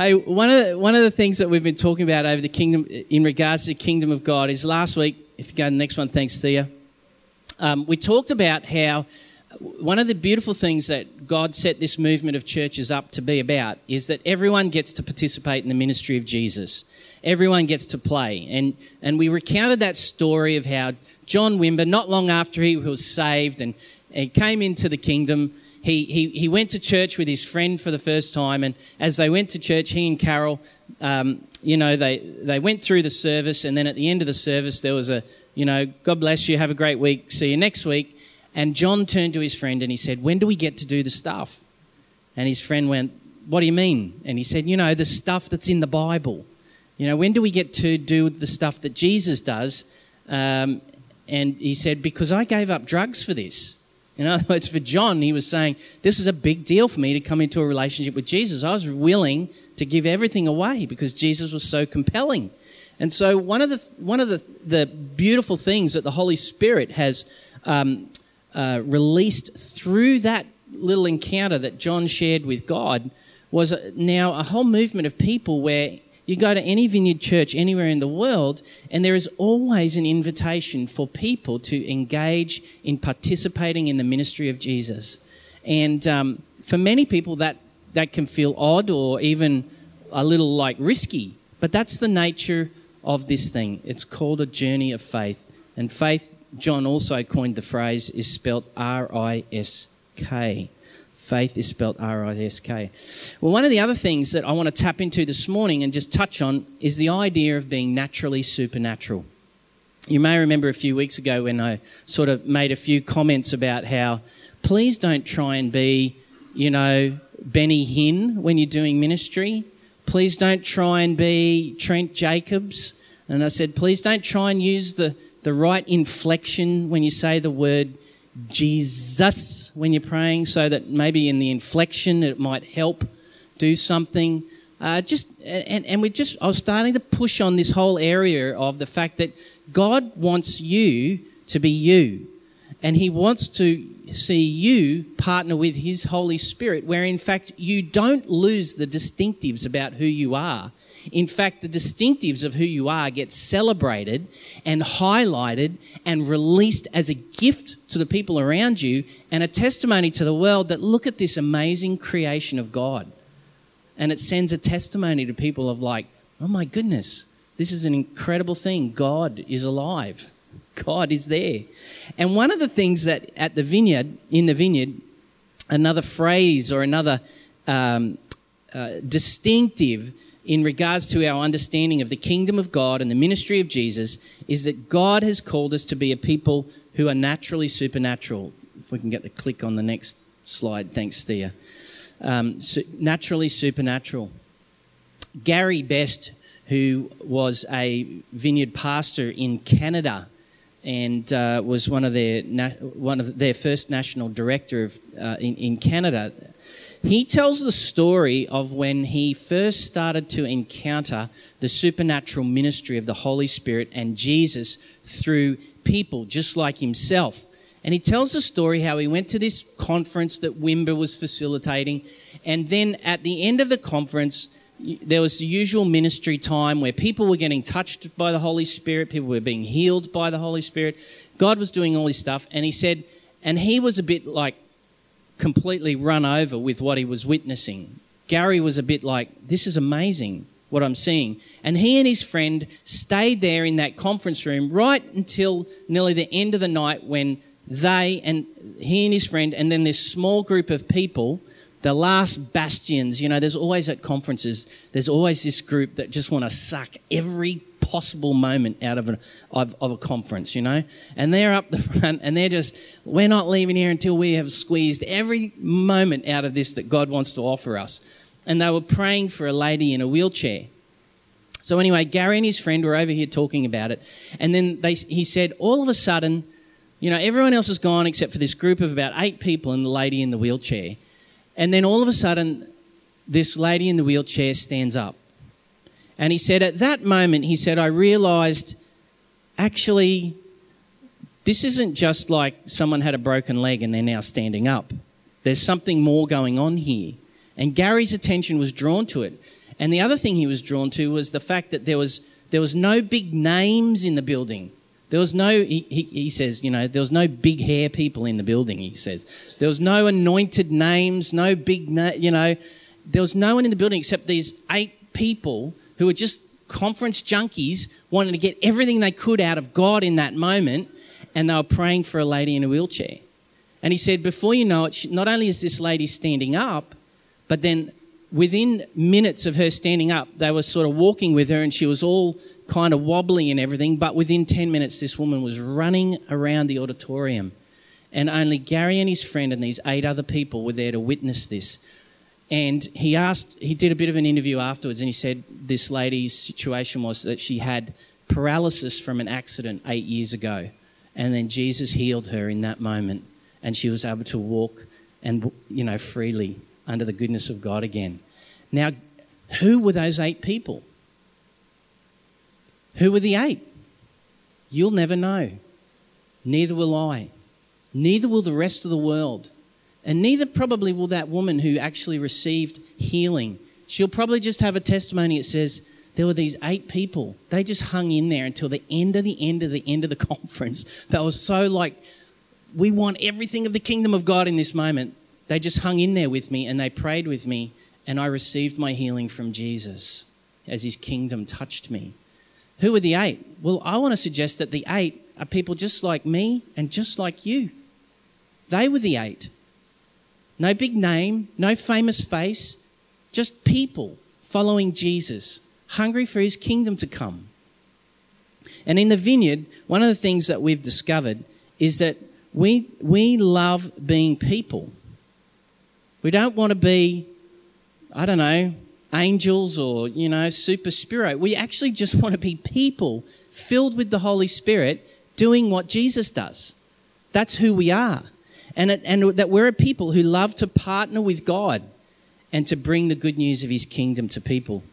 Hey, one of the, one of the things that we've been talking about over the kingdom in regards to the kingdom of God is last week. If you go to the next one, thanks, Thea. Um, we talked about how one of the beautiful things that God set this movement of churches up to be about is that everyone gets to participate in the ministry of Jesus. Everyone gets to play. And, and we recounted that story of how John Wimber, not long after he was saved and, and came into the kingdom, he, he, he went to church with his friend for the first time. And as they went to church, he and Carol, um, you know, they, they went through the service. And then at the end of the service, there was a, you know, God bless you, have a great week, see you next week. And John turned to his friend and he said, When do we get to do the stuff? And his friend went, What do you mean? And he said, You know, the stuff that's in the Bible. You know, when do we get to do the stuff that Jesus does? Um, and he said, Because I gave up drugs for this. In other words, for John, he was saying, This is a big deal for me to come into a relationship with Jesus. I was willing to give everything away because Jesus was so compelling. And so, one of the, one of the, the beautiful things that the Holy Spirit has um, uh, released through that little encounter that John shared with God was now a whole movement of people where you go to any vineyard church anywhere in the world, and there is always an invitation for people to engage in participating in the ministry of Jesus. And um, for many people, that, that can feel odd or even a little like risky, but that's the nature of this thing. It's called a journey of faith. And faith John also coined the phrase, is spelt R I S K. Faith is spelt R I S K. Well, one of the other things that I want to tap into this morning and just touch on is the idea of being naturally supernatural. You may remember a few weeks ago when I sort of made a few comments about how please don't try and be, you know, Benny Hinn when you're doing ministry. Please don't try and be Trent Jacobs. And I said, please don't try and use the the right inflection when you say the word Jesus when you're praying, so that maybe in the inflection it might help do something. Uh, just and, and we just I was starting to push on this whole area of the fact that God wants you to be you, and He wants to see you partner with His Holy Spirit, where in fact you don't lose the distinctives about who you are in fact, the distinctives of who you are get celebrated and highlighted and released as a gift to the people around you and a testimony to the world that look at this amazing creation of God. And it sends a testimony to people of like, oh my goodness, this is an incredible thing. God is alive. God is there. And one of the things that at the vineyard, in the vineyard, another phrase or another um, uh, distinctive in regards to our understanding of the kingdom of God and the ministry of Jesus is that God has called us to be a people who are naturally supernatural. If we can get the click on the next slide, thanks, Thea. Um, naturally supernatural. Gary Best, who was a vineyard pastor in Canada and uh, was one of their one of their first national director of, uh, in, in Canada he tells the story of when he first started to encounter the supernatural ministry of the Holy Spirit and Jesus through people just like himself. And he tells the story how he went to this conference that Wimber was facilitating. And then at the end of the conference, there was the usual ministry time where people were getting touched by the Holy Spirit, people were being healed by the Holy Spirit. God was doing all this stuff. And he said, and he was a bit like, completely run over with what he was witnessing. Gary was a bit like, This is amazing what I'm seeing. And he and his friend stayed there in that conference room right until nearly the end of the night when they and he and his friend, and then this small group of people, the last bastions, you know, there's always at conferences, there's always this group that just want to suck every possible moment out of, an, of, of a conference, you know? And they're up the front and they're just, we're not leaving here until we have squeezed every moment out of this that God wants to offer us. And they were praying for a lady in a wheelchair. So, anyway, Gary and his friend were over here talking about it. And then they, he said, all of a sudden, you know, everyone else is gone except for this group of about eight people and the lady in the wheelchair. And then all of a sudden, this lady in the wheelchair stands up. And he said, at that moment, he said, I realized actually, this isn't just like someone had a broken leg and they're now standing up. There's something more going on here. And Gary's attention was drawn to it. And the other thing he was drawn to was the fact that there was, there was no big names in the building. There was no, he, he, he, says, you know, there was no big hair people in the building, he says. There was no anointed names, no big, na- you know, there was no one in the building except these eight people who were just conference junkies wanting to get everything they could out of God in that moment, and they were praying for a lady in a wheelchair. And he said, before you know it, not only is this lady standing up, but then within minutes of her standing up, they were sort of walking with her and she was all kind of wobbly and everything. But within 10 minutes, this woman was running around the auditorium. And only Gary and his friend and these eight other people were there to witness this. And he asked, he did a bit of an interview afterwards and he said this lady's situation was that she had paralysis from an accident eight years ago. And then Jesus healed her in that moment and she was able to walk and, you know, freely under the goodness of God again. Now, who were those eight people? Who were the eight? You'll never know. Neither will I. Neither will the rest of the world. And neither probably will that woman who actually received healing. She'll probably just have a testimony that says, there were these eight people. They just hung in there until the end of the end of the end of the conference. They were so like, we want everything of the kingdom of God in this moment. They just hung in there with me and they prayed with me, and I received my healing from Jesus as his kingdom touched me. Who are the eight? Well, I want to suggest that the eight are people just like me and just like you. They were the eight. No big name, no famous face, just people following Jesus, hungry for his kingdom to come. And in the vineyard, one of the things that we've discovered is that we, we love being people. We don't want to be, I don't know, angels or, you know, super spirit. We actually just want to be people filled with the Holy Spirit doing what Jesus does. That's who we are. And, it, and that we're a people who love to partner with God and to bring the good news of his kingdom to people.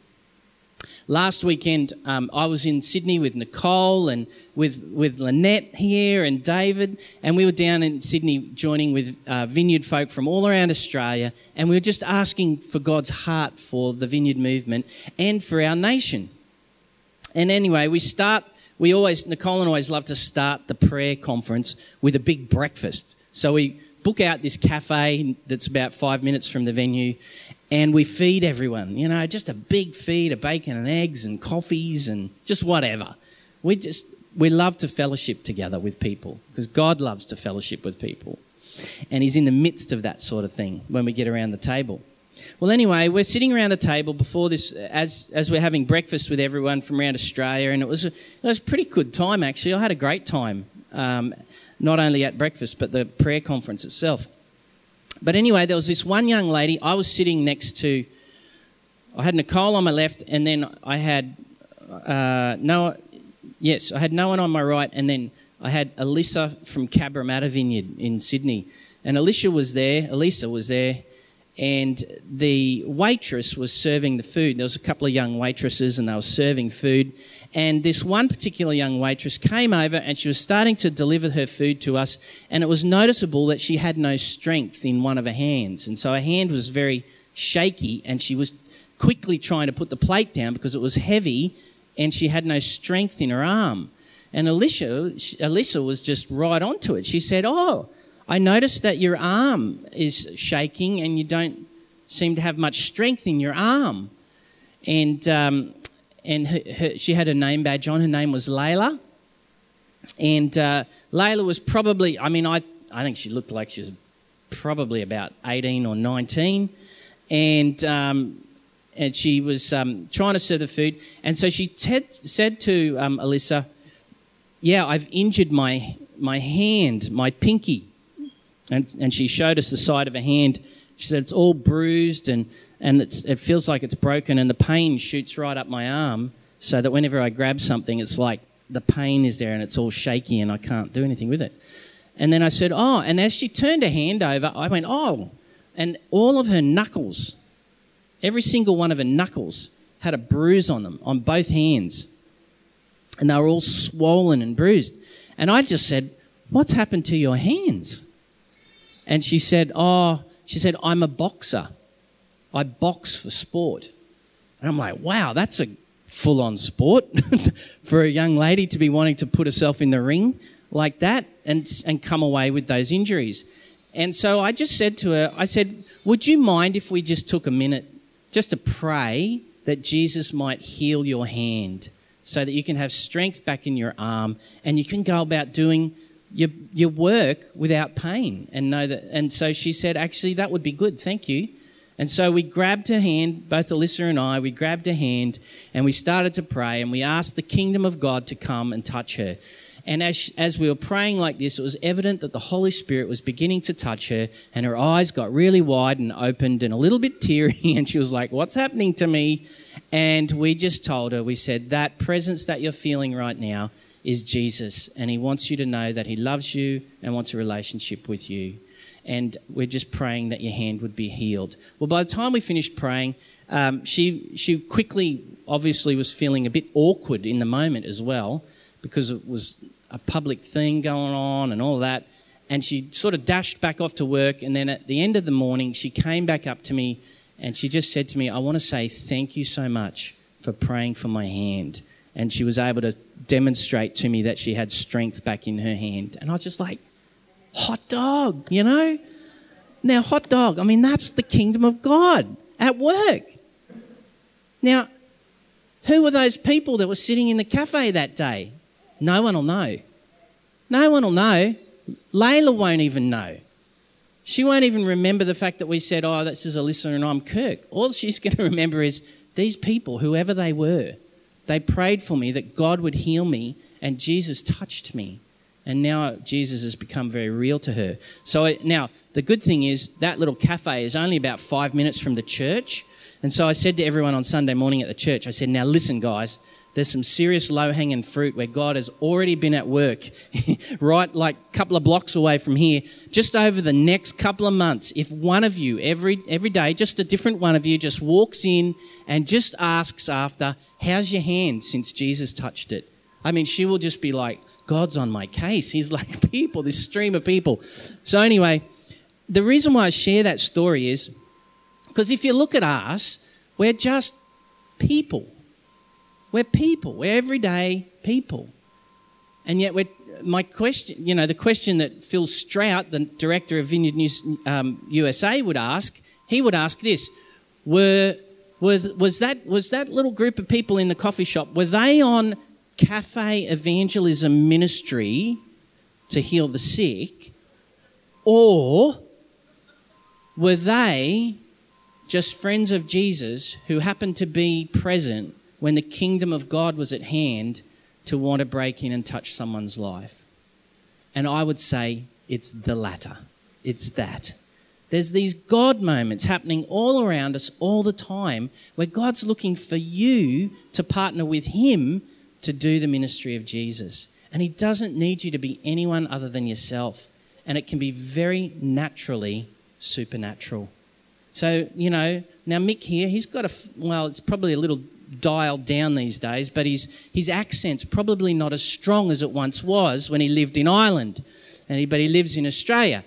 Last weekend, um, I was in Sydney with Nicole and with, with Lynette here and David, and we were down in Sydney joining with uh, vineyard folk from all around Australia, and we were just asking for God's heart for the vineyard movement and for our nation. And anyway, we start, we always, Nicole and I always love to start the prayer conference with a big breakfast. So we book out this cafe that's about five minutes from the venue, and we feed everyone, you know, just a big feed of bacon and eggs and coffees and just whatever. We just, we love to fellowship together with people because God loves to fellowship with people. And He's in the midst of that sort of thing when we get around the table. Well, anyway, we're sitting around the table before this, as, as we're having breakfast with everyone from around Australia, and it was, a, it was a pretty good time, actually. I had a great time, um, not only at breakfast, but the prayer conference itself. But anyway, there was this one young lady. I was sitting next to, I had Nicole on my left, and then I had uh, Noah. Yes, I had no one on my right, and then I had Alyssa from Cabramatta Vineyard in Sydney. And Alicia was there, Elisa was there, and the waitress was serving the food. There was a couple of young waitresses, and they were serving food. And this one particular young waitress came over and she was starting to deliver her food to us. And it was noticeable that she had no strength in one of her hands. And so her hand was very shaky and she was quickly trying to put the plate down because it was heavy and she had no strength in her arm. And Alicia, Alyssa was just right onto it. She said, Oh, I noticed that your arm is shaking and you don't seem to have much strength in your arm. And um, and her, her, she had a name badge on. Her name was Layla. And uh, Layla was probably, I mean, I, I think she looked like she was probably about 18 or 19. And, um, and she was um, trying to serve the food. And so she said to um, Alyssa, Yeah, I've injured my, my hand, my pinky. And, and she showed us the side of her hand. She said, It's all bruised and and it feels like it's broken, and the pain shoots right up my arm, so that whenever I grab something, it's like the pain is there and it's all shaky, and I can't do anything with it. And then I said, Oh, and as she turned her hand over, I went, Oh, and all of her knuckles, every single one of her knuckles, had a bruise on them, on both hands. And they were all swollen and bruised. And I just said, What's happened to your hands? And she said, Oh, she said, I'm a boxer. I box for sport. And I'm like, wow, that's a full on sport for a young lady to be wanting to put herself in the ring like that and, and come away with those injuries. And so I just said to her, I said, Would you mind if we just took a minute just to pray that Jesus might heal your hand so that you can have strength back in your arm and you can go about doing your, your work without pain and know that? And so she said, Actually, that would be good. Thank you. And so we grabbed her hand, both Alyssa and I, we grabbed her hand and we started to pray and we asked the kingdom of God to come and touch her. And as, as we were praying like this, it was evident that the Holy Spirit was beginning to touch her, and her eyes got really wide and opened and a little bit teary. And she was like, What's happening to me? And we just told her, We said, That presence that you're feeling right now is Jesus, and He wants you to know that He loves you and wants a relationship with you. And we're just praying that your hand would be healed. Well, by the time we finished praying, um, she, she quickly, obviously, was feeling a bit awkward in the moment as well because it was a public thing going on and all that. And she sort of dashed back off to work. And then at the end of the morning, she came back up to me and she just said to me, I want to say thank you so much for praying for my hand. And she was able to demonstrate to me that she had strength back in her hand. And I was just like, hot dog, you know? Now, hot dog, I mean, that's the kingdom of God at work. Now, who were those people that were sitting in the cafe that day? No one will know. No one will know. Layla won't even know. She won't even remember the fact that we said, Oh, this is Alyssa and I'm Kirk. All she's going to remember is these people, whoever they were, they prayed for me that God would heal me and Jesus touched me. And now Jesus has become very real to her. So now, the good thing is that little cafe is only about five minutes from the church. And so I said to everyone on Sunday morning at the church, I said, Now listen, guys, there's some serious low hanging fruit where God has already been at work, right like a couple of blocks away from here. Just over the next couple of months, if one of you, every, every day, just a different one of you, just walks in and just asks after, How's your hand since Jesus touched it? I mean, she will just be like, God's on my case. He's like, people, this stream of people. So, anyway, the reason why I share that story is because if you look at us, we're just people. We're people. We're everyday people. And yet, we're, my question, you know, the question that Phil Strout, the director of Vineyard News, um, USA, would ask, he would ask this: Were was, was that was that little group of people in the coffee shop? Were they on cafe evangelism ministry to heal the sick, or were they just friends of Jesus who happened to be present when the kingdom of God was at hand to want to break in and touch someone's life? And I would say it's the latter. It's that. There's these God moments happening all around us all the time where God's looking for you to partner with Him to do the ministry of Jesus. And He doesn't need you to be anyone other than yourself. And it can be very naturally supernatural. So, you know, now Mick here, he's got a, well, it's probably a little dialed down these days, but his, his accent's probably not as strong as it once was when he lived in Ireland. And he, but he lives in Australia.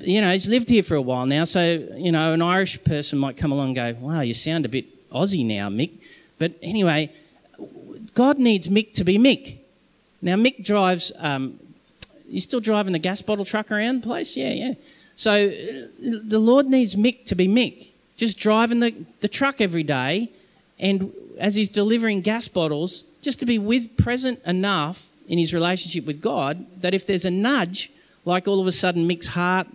You know, he's lived here for a while now, so, you know, an Irish person might come along and go, wow, you sound a bit Aussie now, Mick. But anyway, God needs Mick to be Mick. Now, Mick drives, um, you still driving the gas bottle truck around the place? Yeah, yeah. So uh, the Lord needs Mick to be Mick, just driving the, the truck every day and as he's delivering gas bottles, just to be with present enough in his relationship with God that if there's a nudge, like all of a sudden Mick's heart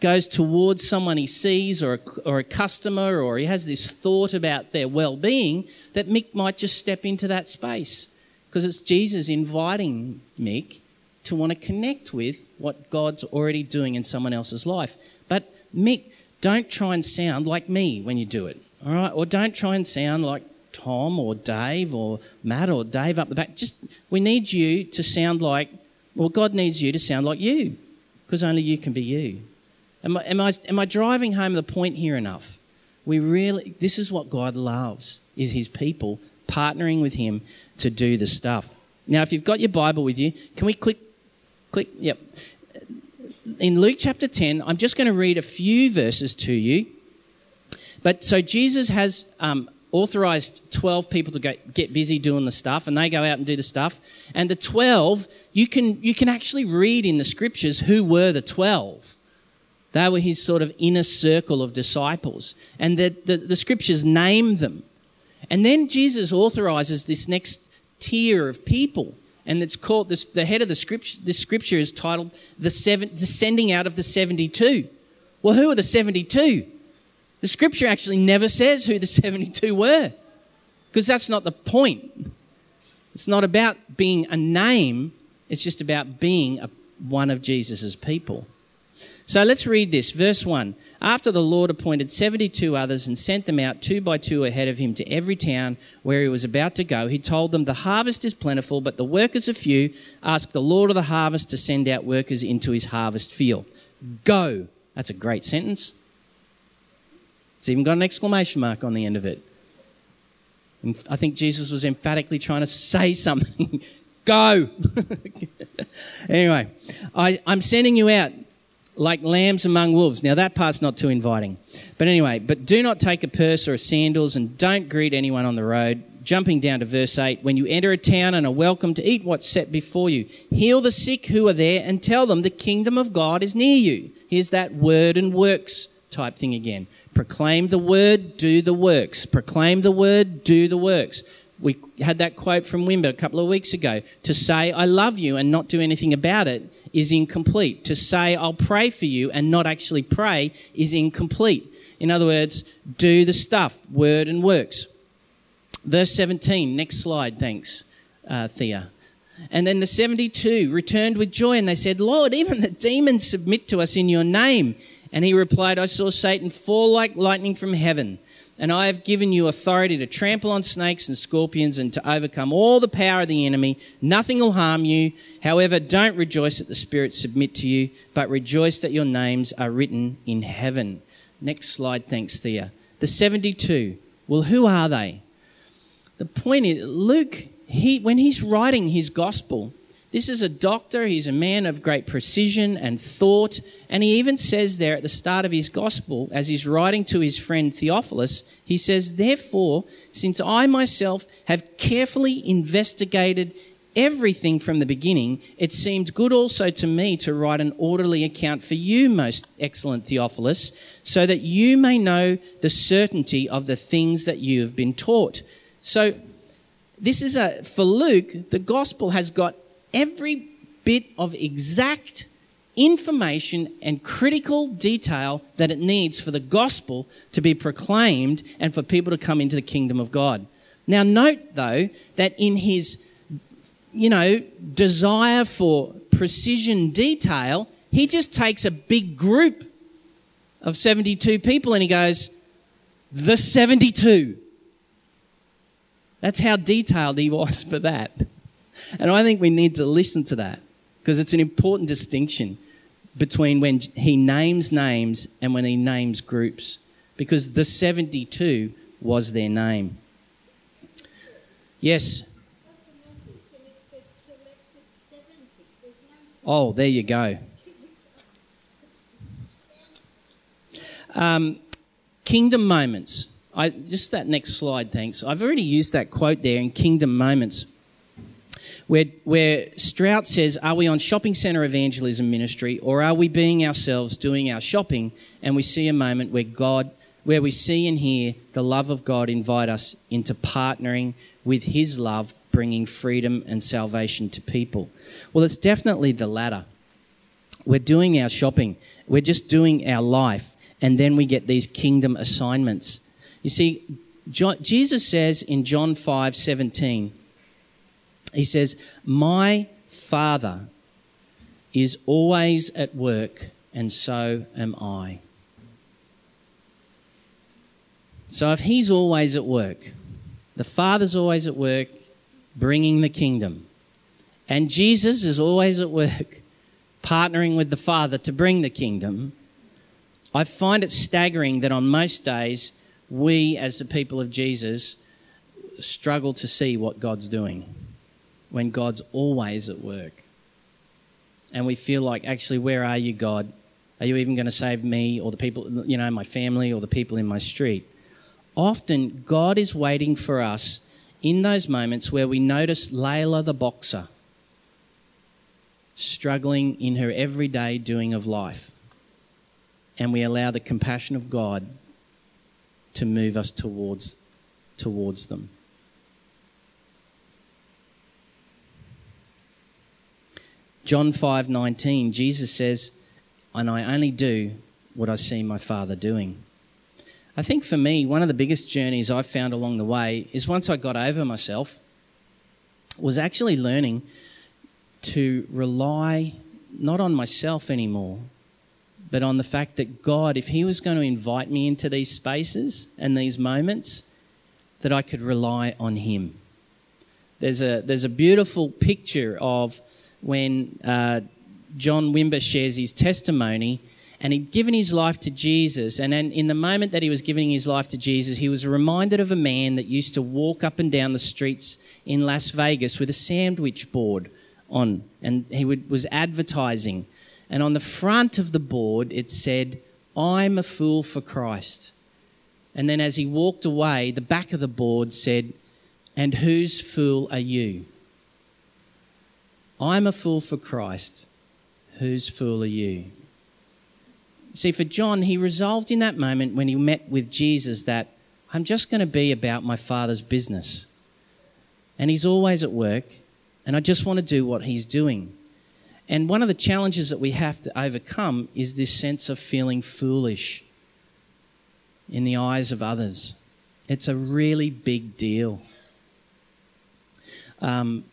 goes towards someone he sees or a, or a customer or he has this thought about their well-being, that Mick might just step into that space because it's Jesus inviting Mick to want to connect with what God's already doing in someone else's life. But Mick, don't try and sound like me when you do it, all right? Or don't try and sound like Tom or Dave or Matt or Dave up the back. Just, we need you to sound like, well, God needs you to sound like you because only you can be you. Am I, am, I, am I driving home the point here enough? We really, this is what God loves, is his people partnering with him to do the stuff. Now, if you've got your Bible with you, can we click, click, yep. In Luke chapter 10, I'm just going to read a few verses to you. But so Jesus has um, authorized 12 people to go, get busy doing the stuff and they go out and do the stuff and the 12 you can you can actually read in the scriptures who were the 12 they were his sort of inner circle of disciples. And the, the, the scriptures name them. And then jesus authorizes this next tier of people. And it's called this, the head of the scripture This scripture is titled the seven the sending out of the 72 well who are the 72 the scripture actually never says who the 72 were because that's not the point. It's not about being a name, it's just about being a, one of Jesus' people. So let's read this. Verse 1. After the Lord appointed 72 others and sent them out two by two ahead of him to every town where he was about to go, he told them, The harvest is plentiful, but the workers are few. Ask the Lord of the harvest to send out workers into his harvest field. Go. That's a great sentence. It's even got an exclamation mark on the end of it. And I think Jesus was emphatically trying to say something. Go! anyway, I, I'm sending you out like lambs among wolves. Now, that part's not too inviting. But anyway, but do not take a purse or a sandals and don't greet anyone on the road. Jumping down to verse 8, when you enter a town and are welcome to eat what's set before you, heal the sick who are there and tell them the kingdom of God is near you. Here's that word and works type thing again. Proclaim the word, do the works. Proclaim the word, do the works. We had that quote from Wimber a couple of weeks ago. To say, I love you and not do anything about it is incomplete. To say, I'll pray for you and not actually pray is incomplete. In other words, do the stuff, word and works. Verse 17, next slide, thanks, uh, Thea. And then the 72 returned with joy and they said, Lord, even the demons submit to us in your name. And he replied, I saw Satan fall like lightning from heaven. And I have given you authority to trample on snakes and scorpions and to overcome all the power of the enemy. Nothing will harm you. However, don't rejoice that the spirits submit to you, but rejoice that your names are written in heaven. Next slide, thanks, Thea. The 72. Well, who are they? The point is, Luke, he, when he's writing his gospel, this is a doctor, he's a man of great precision and thought. And he even says there at the start of his gospel, as he's writing to his friend Theophilus, he says, Therefore, since I myself have carefully investigated everything from the beginning, it seemed good also to me to write an orderly account for you, most excellent Theophilus, so that you may know the certainty of the things that you have been taught. So, this is a, for Luke, the gospel has got every bit of exact information and critical detail that it needs for the gospel to be proclaimed and for people to come into the kingdom of God. Now, note though that in his, you know, desire for precision detail, he just takes a big group of 72 people and he goes, the 72. That's how detailed he was for that. And I think we need to listen to that because it's an important distinction between when he names names and when he names groups because the 72 was their name. Yes. Oh, there you go. Um, kingdom moments. I, just that next slide, thanks. I've already used that quote there in kingdom moments where, where Strout says, Are we on shopping centre evangelism ministry or are we being ourselves doing our shopping? And we see a moment where God, where we see and hear the love of God invite us into partnering with His love, bringing freedom and salvation to people. Well, it's definitely the latter. We're doing our shopping, we're just doing our life, and then we get these kingdom assignments. You see, John, Jesus says in John 5 17, he says, My Father is always at work, and so am I. So if He's always at work, the Father's always at work bringing the kingdom, and Jesus is always at work partnering with the Father to bring the kingdom, I find it staggering that on most days, we as the people of Jesus struggle to see what God's doing when God's always at work. And we feel like, actually, where are you, God? Are you even going to save me or the people, you know, my family or the people in my street? often God is waiting for us in those moments where we notice Layla the boxer struggling in her everyday doing of life. And we allow the compassion of God to move us towards, towards them. John 5:19 Jesus says, "And I only do what I see my Father doing." I think for me, one of the biggest journeys I've found along the way is once I got over myself, was actually learning to rely not on myself anymore, but on the fact that God, if He was going to invite me into these spaces and these moments, that I could rely on Him. There's a, there's a beautiful picture of when uh, John Wimber shares his testimony and he'd given his life to Jesus. And then in the moment that he was giving his life to Jesus, he was reminded of a man that used to walk up and down the streets in Las Vegas with a sandwich board on, and he would, was advertising. And on the front of the board, it said, I'm a fool for Christ. And then as he walked away, the back of the board said, And whose fool are you? I'm a fool for Christ. Whose fool are you? See, for John, he resolved in that moment when he met with Jesus that I'm just going to be about my Father's business. And he's always at work, and I just want to do what he's doing. And one of the challenges that we have to overcome is this sense of feeling foolish in the eyes of others. It's a really big deal. Um,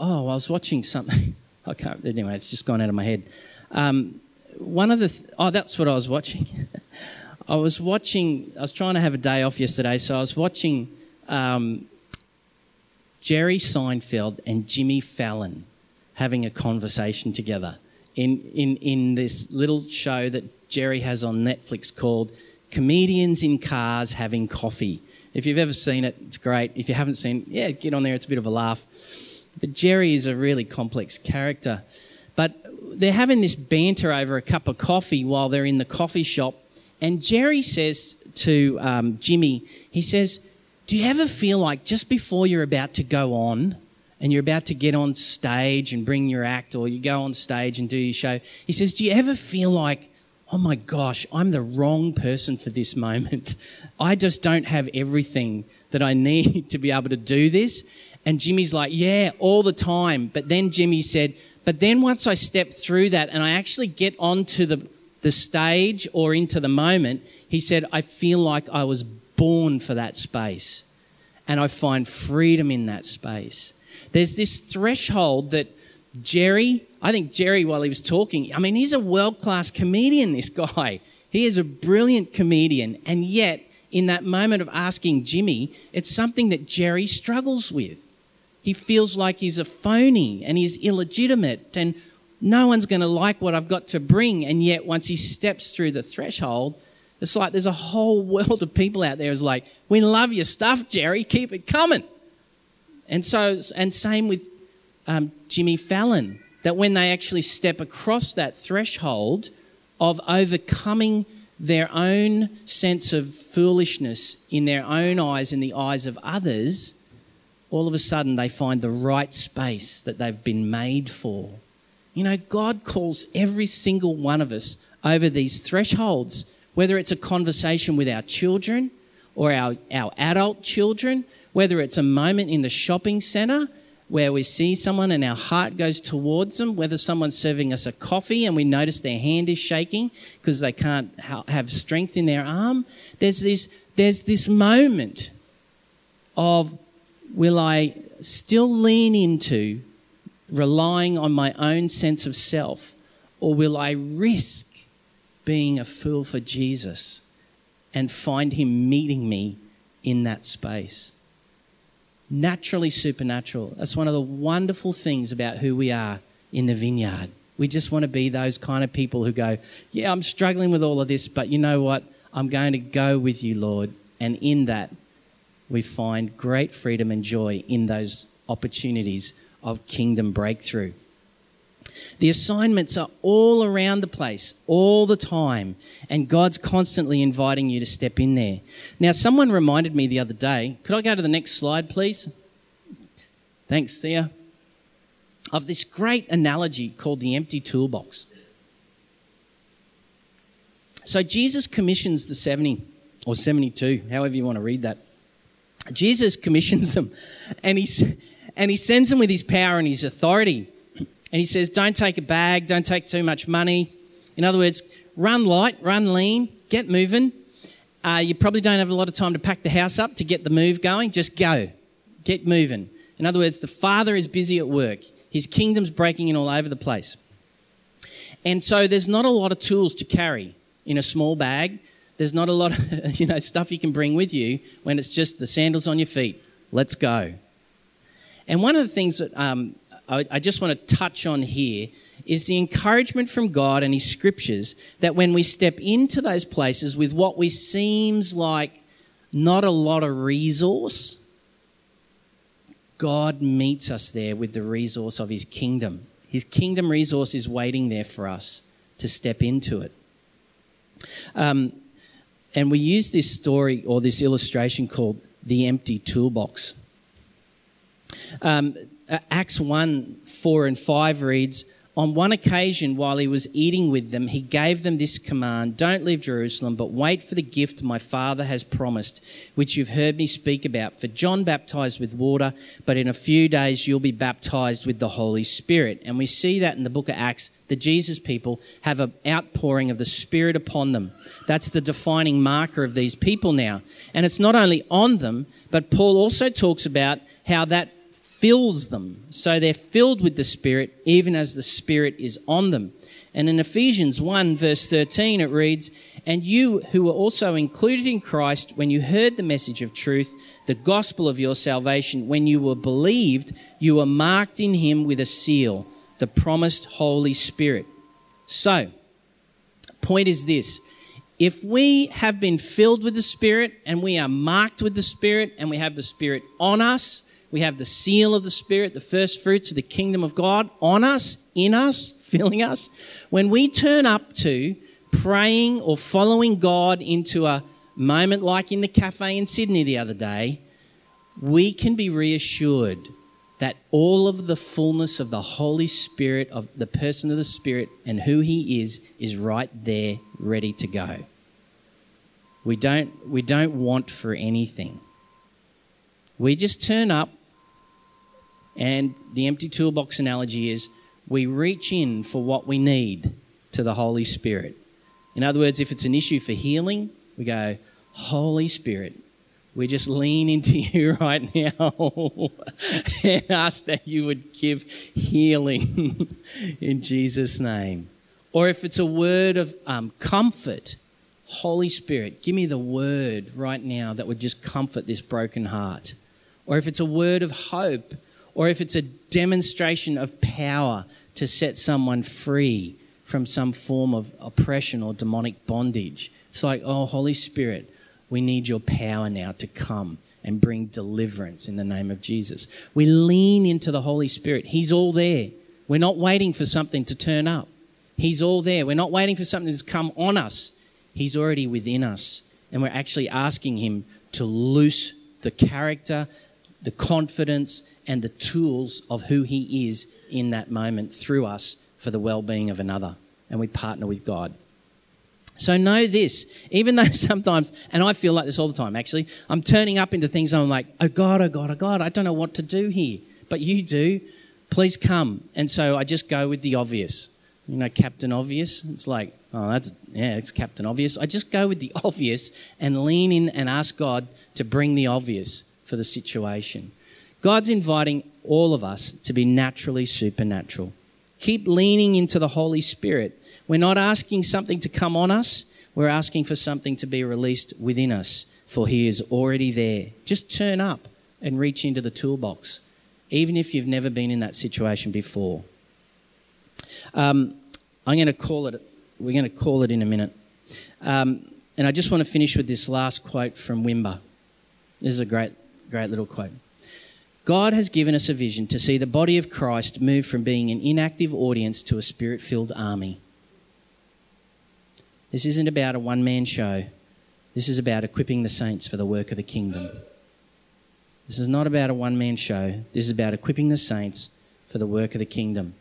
oh, I was watching something. I can't, anyway, it's just gone out of my head. Um, one of the, th- oh, that's what I was watching. I was watching, I was trying to have a day off yesterday, so I was watching um, Jerry Seinfeld and Jimmy Fallon having a conversation together in, in, in this little show that Jerry has on Netflix called Comedians in Cars Having Coffee. If you've ever seen it, it's great. If you haven't seen it, yeah, get on there, it's a bit of a laugh. But Jerry is a really complex character. But they're having this banter over a cup of coffee while they're in the coffee shop. And Jerry says to um, Jimmy, he says, Do you ever feel like just before you're about to go on and you're about to get on stage and bring your act or you go on stage and do your show, he says, Do you ever feel like, oh my gosh, I'm the wrong person for this moment? I just don't have everything that I need to be able to do this. And Jimmy's like, Yeah, all the time. But then Jimmy said, but then once I step through that and I actually get onto the, the stage or into the moment, he said, I feel like I was born for that space. And I find freedom in that space. There's this threshold that Jerry, I think Jerry, while he was talking, I mean, he's a world class comedian, this guy. He is a brilliant comedian. And yet, in that moment of asking Jimmy, it's something that Jerry struggles with. He feels like he's a phony and he's illegitimate and no one's going to like what I've got to bring. And yet, once he steps through the threshold, it's like there's a whole world of people out there who's like, we love your stuff, Jerry, keep it coming. And so, and same with um, Jimmy Fallon, that when they actually step across that threshold of overcoming their own sense of foolishness in their own eyes, in the eyes of others, all of a sudden they find the right space that they've been made for. You know, God calls every single one of us over these thresholds, whether it's a conversation with our children or our, our adult children, whether it's a moment in the shopping centre where we see someone and our heart goes towards them, whether someone's serving us a coffee and we notice their hand is shaking because they can't have strength in their arm. There's this, there's this moment of will I still lean into relying on my own sense of self, or will I risk being a fool for Jesus and find Him meeting me in that space? Naturally supernatural. That's one of the wonderful things about who we are in the vineyard. We just want to be those kind of people who go, Yeah, I'm struggling with all of this, but you know what? I'm going to go with you, Lord. And in that, we find great freedom and joy in those opportunities of kingdom breakthrough. The assignments are all around the place, all the time, and God's constantly inviting you to step in there. Now, someone reminded me the other day, could I go to the next slide, please? Thanks, Thea. Of this great analogy called the empty toolbox. So, Jesus commissions the 70 or 72, however you want to read that. Jesus commissions them and he, and he sends them with his power and his authority. And he says, Don't take a bag, don't take too much money. In other words, run light, run lean, get moving. Uh, you probably don't have a lot of time to pack the house up to get the move going. Just go, get moving. In other words, the Father is busy at work, His kingdom's breaking in all over the place. And so there's not a lot of tools to carry in a small bag. There's not a lot of you know stuff you can bring with you when it's just the sandals on your feet. Let's go. And one of the things that um, I, I just want to touch on here is the encouragement from God and His scriptures that when we step into those places with what we seems like not a lot of resource, God meets us there with the resource of His kingdom. His kingdom resource is waiting there for us to step into it. Um, and we use this story or this illustration called the empty toolbox. Um, Acts 1 4 and 5 reads, On one occasion, while he was eating with them, he gave them this command Don't leave Jerusalem, but wait for the gift my Father has promised, which you've heard me speak about. For John baptized with water, but in a few days you'll be baptized with the Holy Spirit. And we see that in the book of Acts, the Jesus people have an outpouring of the Spirit upon them. That's the defining marker of these people now. And it's not only on them, but Paul also talks about how that fills them. So they're filled with the Spirit, even as the Spirit is on them. And in Ephesians 1, verse 13, it reads, And you who were also included in Christ when you heard the message of truth, the gospel of your salvation, when you were believed, you were marked in him with a seal, the promised Holy Spirit. So, point is this if we have been filled with the Spirit and we are marked with the Spirit and we have the Spirit on us, we have the seal of the Spirit, the first fruits of the kingdom of God on us, in us, filling us. When we turn up to praying or following God into a moment like in the cafe in Sydney the other day, we can be reassured that all of the fullness of the Holy Spirit, of the person of the Spirit, and who He is, is right there, ready to go. We don't, we don't want for anything. We just turn up and the empty toolbox analogy is we reach in for what we need to the Holy Spirit. In other words, if it's an issue for healing, we go, Holy Spirit, we just lean into you right now and ask that you would give healing in Jesus' name. Or if it's a word of um, comfort, Holy Spirit, give me the word right now that would just comfort this broken heart. Or if it's a word of hope, or if it's a demonstration of power to set someone free from some form of oppression or demonic bondage. It's like, oh, Holy Spirit, we need your power now to come and bring deliverance in the name of Jesus. We lean into the Holy Spirit. He's all there. We're not waiting for something to turn up. He's all there. We're not waiting for something to come on us. He's already within us. And we're actually asking Him to loose the character, the confidence and the tools of who He is in that moment through us for the well being of another. And we partner with God. So know this, even though sometimes, and I feel like this all the time actually, I'm turning up into things I'm like, oh God, oh God, oh God, I don't know what to do here. But you do. Please come. And so I just go with the obvious. You know, Captain Obvious? It's like, oh, that's, yeah, it's Captain Obvious. I just go with the obvious and lean in and ask God to bring the obvious for the situation. God's inviting all of us to be naturally supernatural. Keep leaning into the Holy Spirit. We're not asking something to come on us, we're asking for something to be released within us, for He is already there. Just turn up and reach into the toolbox, even if you've never been in that situation before. Um, I'm going to call it, we're going to call it in a minute. Um, and I just want to finish with this last quote from Wimber. This is a great Great little quote. God has given us a vision to see the body of Christ move from being an inactive audience to a spirit filled army. This isn't about a one man show. This is about equipping the saints for the work of the kingdom. This is not about a one man show. This is about equipping the saints for the work of the kingdom.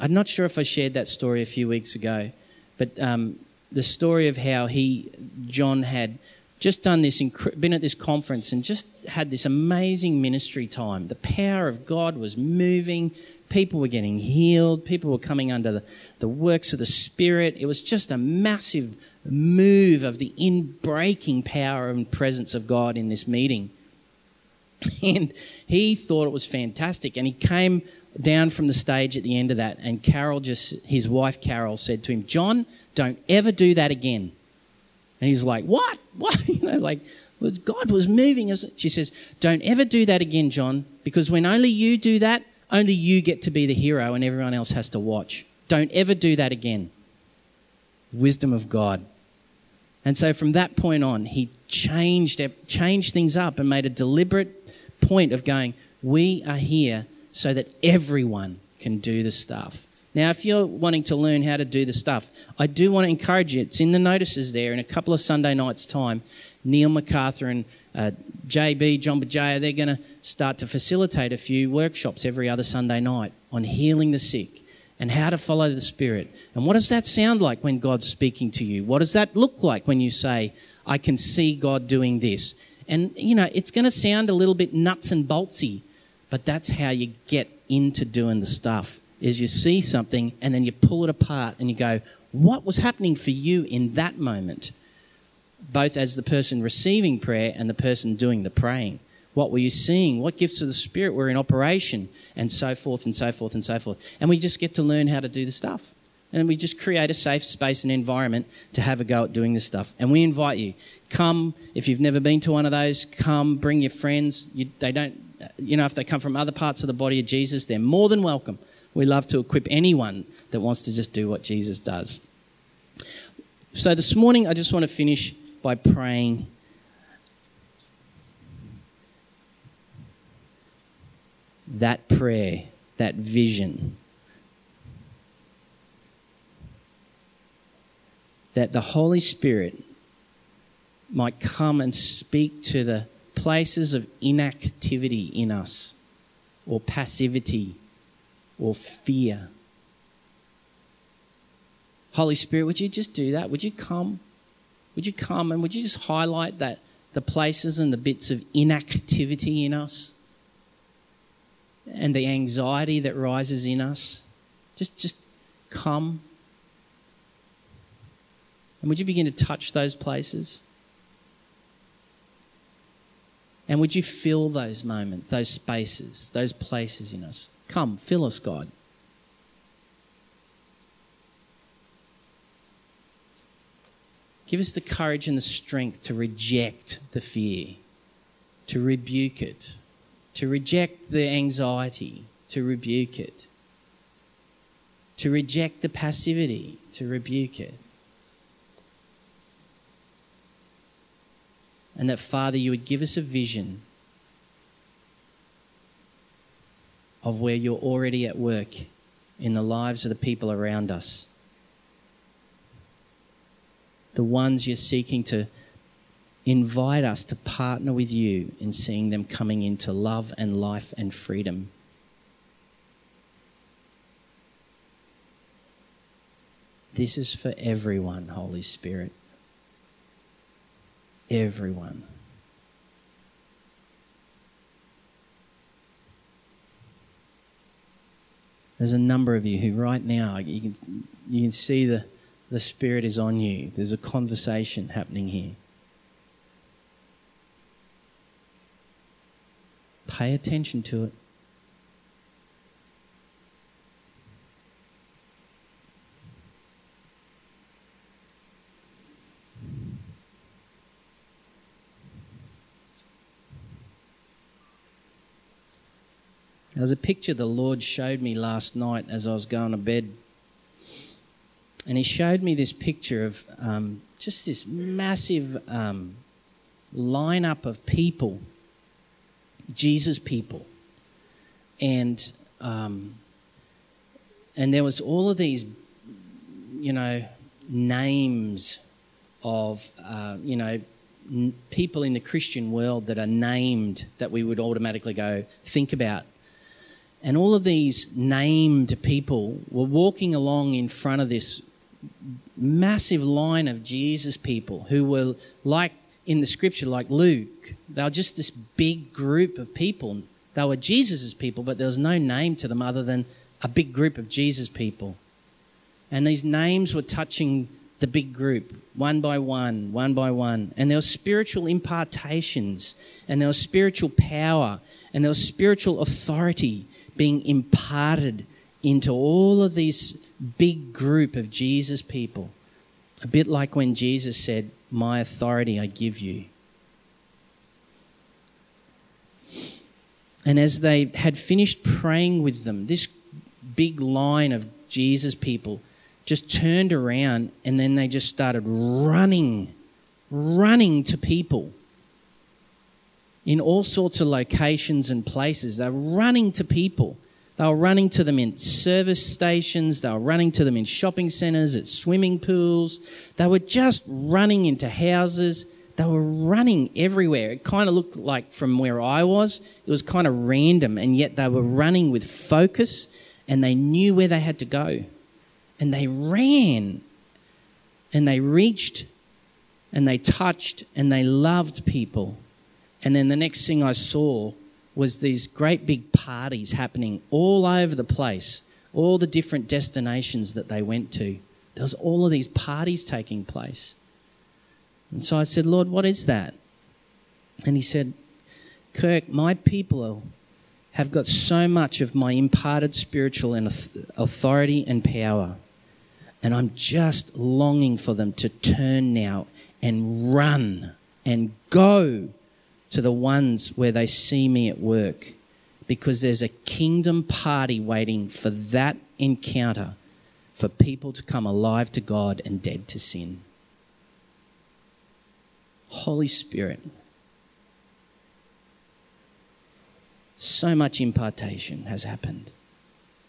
I'm not sure if I shared that story a few weeks ago, but um, the story of how he, John, had just done this, been at this conference and just had this amazing ministry time. The power of God was moving. People were getting healed. People were coming under the, the works of the Spirit. It was just a massive move of the inbreaking power and presence of God in this meeting. And he thought it was fantastic. And he came down from the stage at the end of that. And Carol just, his wife Carol said to him, John, don't ever do that again. And he's like, What? What? You know, like, God was moving us. She says, Don't ever do that again, John, because when only you do that, only you get to be the hero and everyone else has to watch. Don't ever do that again. Wisdom of God. And so from that point on, he changed, changed things up and made a deliberate point of going, We are here so that everyone can do the stuff. Now, if you're wanting to learn how to do the stuff, I do want to encourage you. It's in the notices there in a couple of Sunday nights' time. Neil MacArthur and uh, JB, John Bajaya, they're going to start to facilitate a few workshops every other Sunday night on healing the sick and how to follow the Spirit. And what does that sound like when God's speaking to you? What does that look like when you say, I can see God doing this? And, you know, it's going to sound a little bit nuts and boltsy, but that's how you get into doing the stuff is you see something and then you pull it apart and you go, what was happening for you in that moment? Both as the person receiving prayer and the person doing the praying. What were you seeing? What gifts of the Spirit were in operation? And so forth and so forth and so forth. And we just get to learn how to do the stuff. And we just create a safe space and environment to have a go at doing this stuff. And we invite you, come, if you've never been to one of those, come, bring your friends. You, they don't, you know, if they come from other parts of the body of Jesus, they're more than welcome. We love to equip anyone that wants to just do what Jesus does. So this morning, I just want to finish by praying. That prayer, that vision, that the Holy Spirit might come and speak to the places of inactivity in us or passivity or fear. Holy Spirit, would you just do that? Would you come? Would you come and would you just highlight that the places and the bits of inactivity in us and the anxiety that rises in us? Just just come. And would you begin to touch those places? And would you fill those moments, those spaces, those places in us? Come, fill us, God. Give us the courage and the strength to reject the fear, to rebuke it, to reject the anxiety, to rebuke it, to reject the passivity, to rebuke it. And that, Father, you would give us a vision of where you're already at work in the lives of the people around us. The ones you're seeking to invite us to partner with you in seeing them coming into love and life and freedom. This is for everyone, Holy Spirit. Everyone. There's a number of you who right now you can, you can see the, the Spirit is on you. There's a conversation happening here. Pay attention to it. There was a picture the Lord showed me last night as I was going to bed. And He showed me this picture of um, just this massive um, lineup of people Jesus people. And, um, and there was all of these, you know, names of, uh, you know, n- people in the Christian world that are named that we would automatically go think about. And all of these named people were walking along in front of this massive line of Jesus people who were like in the scripture, like Luke. They were just this big group of people. They were Jesus' people, but there was no name to them other than a big group of Jesus people. And these names were touching the big group, one by one, one by one. And there were spiritual impartations, and there was spiritual power, and there was spiritual authority being imparted into all of this big group of Jesus people. A bit like when Jesus said, My authority I give you. And as they had finished praying with them, this big line of Jesus people just turned around and then they just started running, running to people in all sorts of locations and places. They're running to people. They were running to them in service stations. They were running to them in shopping centres, at swimming pools. They were just running into houses. They were running everywhere. It kind of looked like from where I was, it was kind of random, and yet they were running with focus and they knew where they had to go. And they ran and they reached and they touched and they loved people. And then the next thing I saw was these great big parties happening all over the place, all the different destinations that they went to. There was all of these parties taking place. And so I said, Lord, what is that? And he said, Kirk, my people have got so much of my imparted spiritual and authority and power. And I'm just longing for them to turn now and run and go to the ones where they see me at work because there's a kingdom party waiting for that encounter for people to come alive to God and dead to sin. Holy Spirit. So much impartation has happened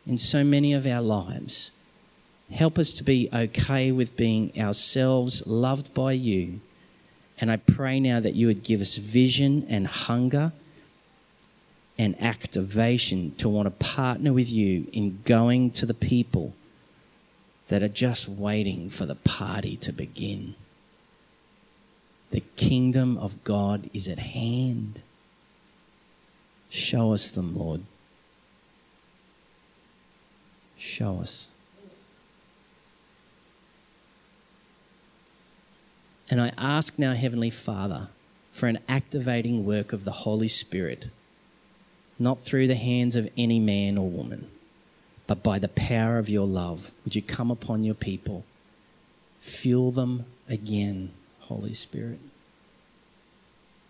in so many of our lives. Help us to be okay with being ourselves loved by you and I pray now that you would give us vision and hunger and activation to want to partner with you in going to the people that are just waiting for the party to begin. The kingdom of God is at hand. Show us them, Lord. Show us. And I ask now, Heavenly Father, for an activating work of the Holy Spirit, not through the hands of any man or woman, but by the power of your love. Would you come upon your people? Fuel them again, Holy Spirit.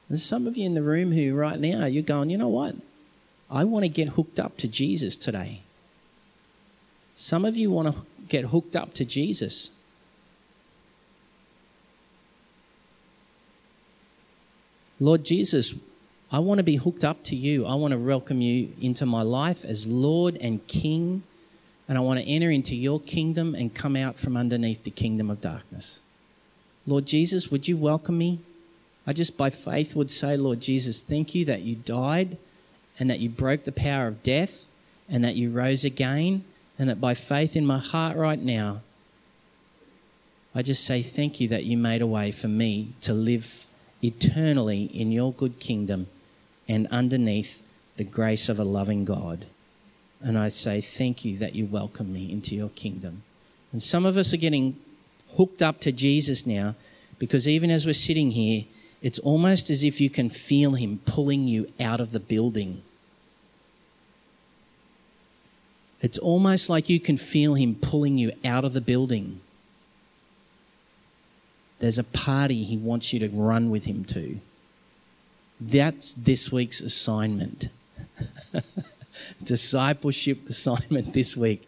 There's some of you in the room who, right now, you're going, you know what? I want to get hooked up to Jesus today. Some of you want to get hooked up to Jesus. Lord Jesus, I want to be hooked up to you. I want to welcome you into my life as Lord and King. And I want to enter into your kingdom and come out from underneath the kingdom of darkness. Lord Jesus, would you welcome me? I just by faith would say, Lord Jesus, thank you that you died and that you broke the power of death and that you rose again. And that by faith in my heart right now, I just say thank you that you made a way for me to live eternally in your good kingdom and underneath the grace of a loving God. And I say, Thank you that you welcome me into your kingdom. And some of us are getting hooked up to Jesus now because even as we're sitting here, it's almost as if you can feel him pulling you out of the building. It's almost like you can feel him pulling you out of the building. There's a party he wants you to run with him to. That's this week's assignment. Discipleship assignment this week.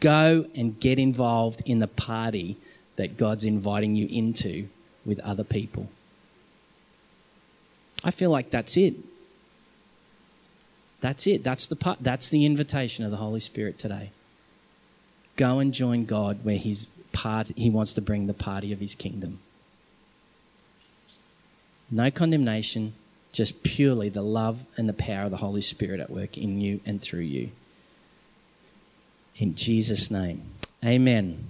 Go and get involved in the party that God's inviting you into with other people. I feel like that's it. That's it. That's the part, that's the invitation of the Holy Spirit today. Go and join God where he's part he wants to bring the party of his kingdom. No condemnation, just purely the love and the power of the Holy Spirit at work in you and through you. In Jesus' name. Amen.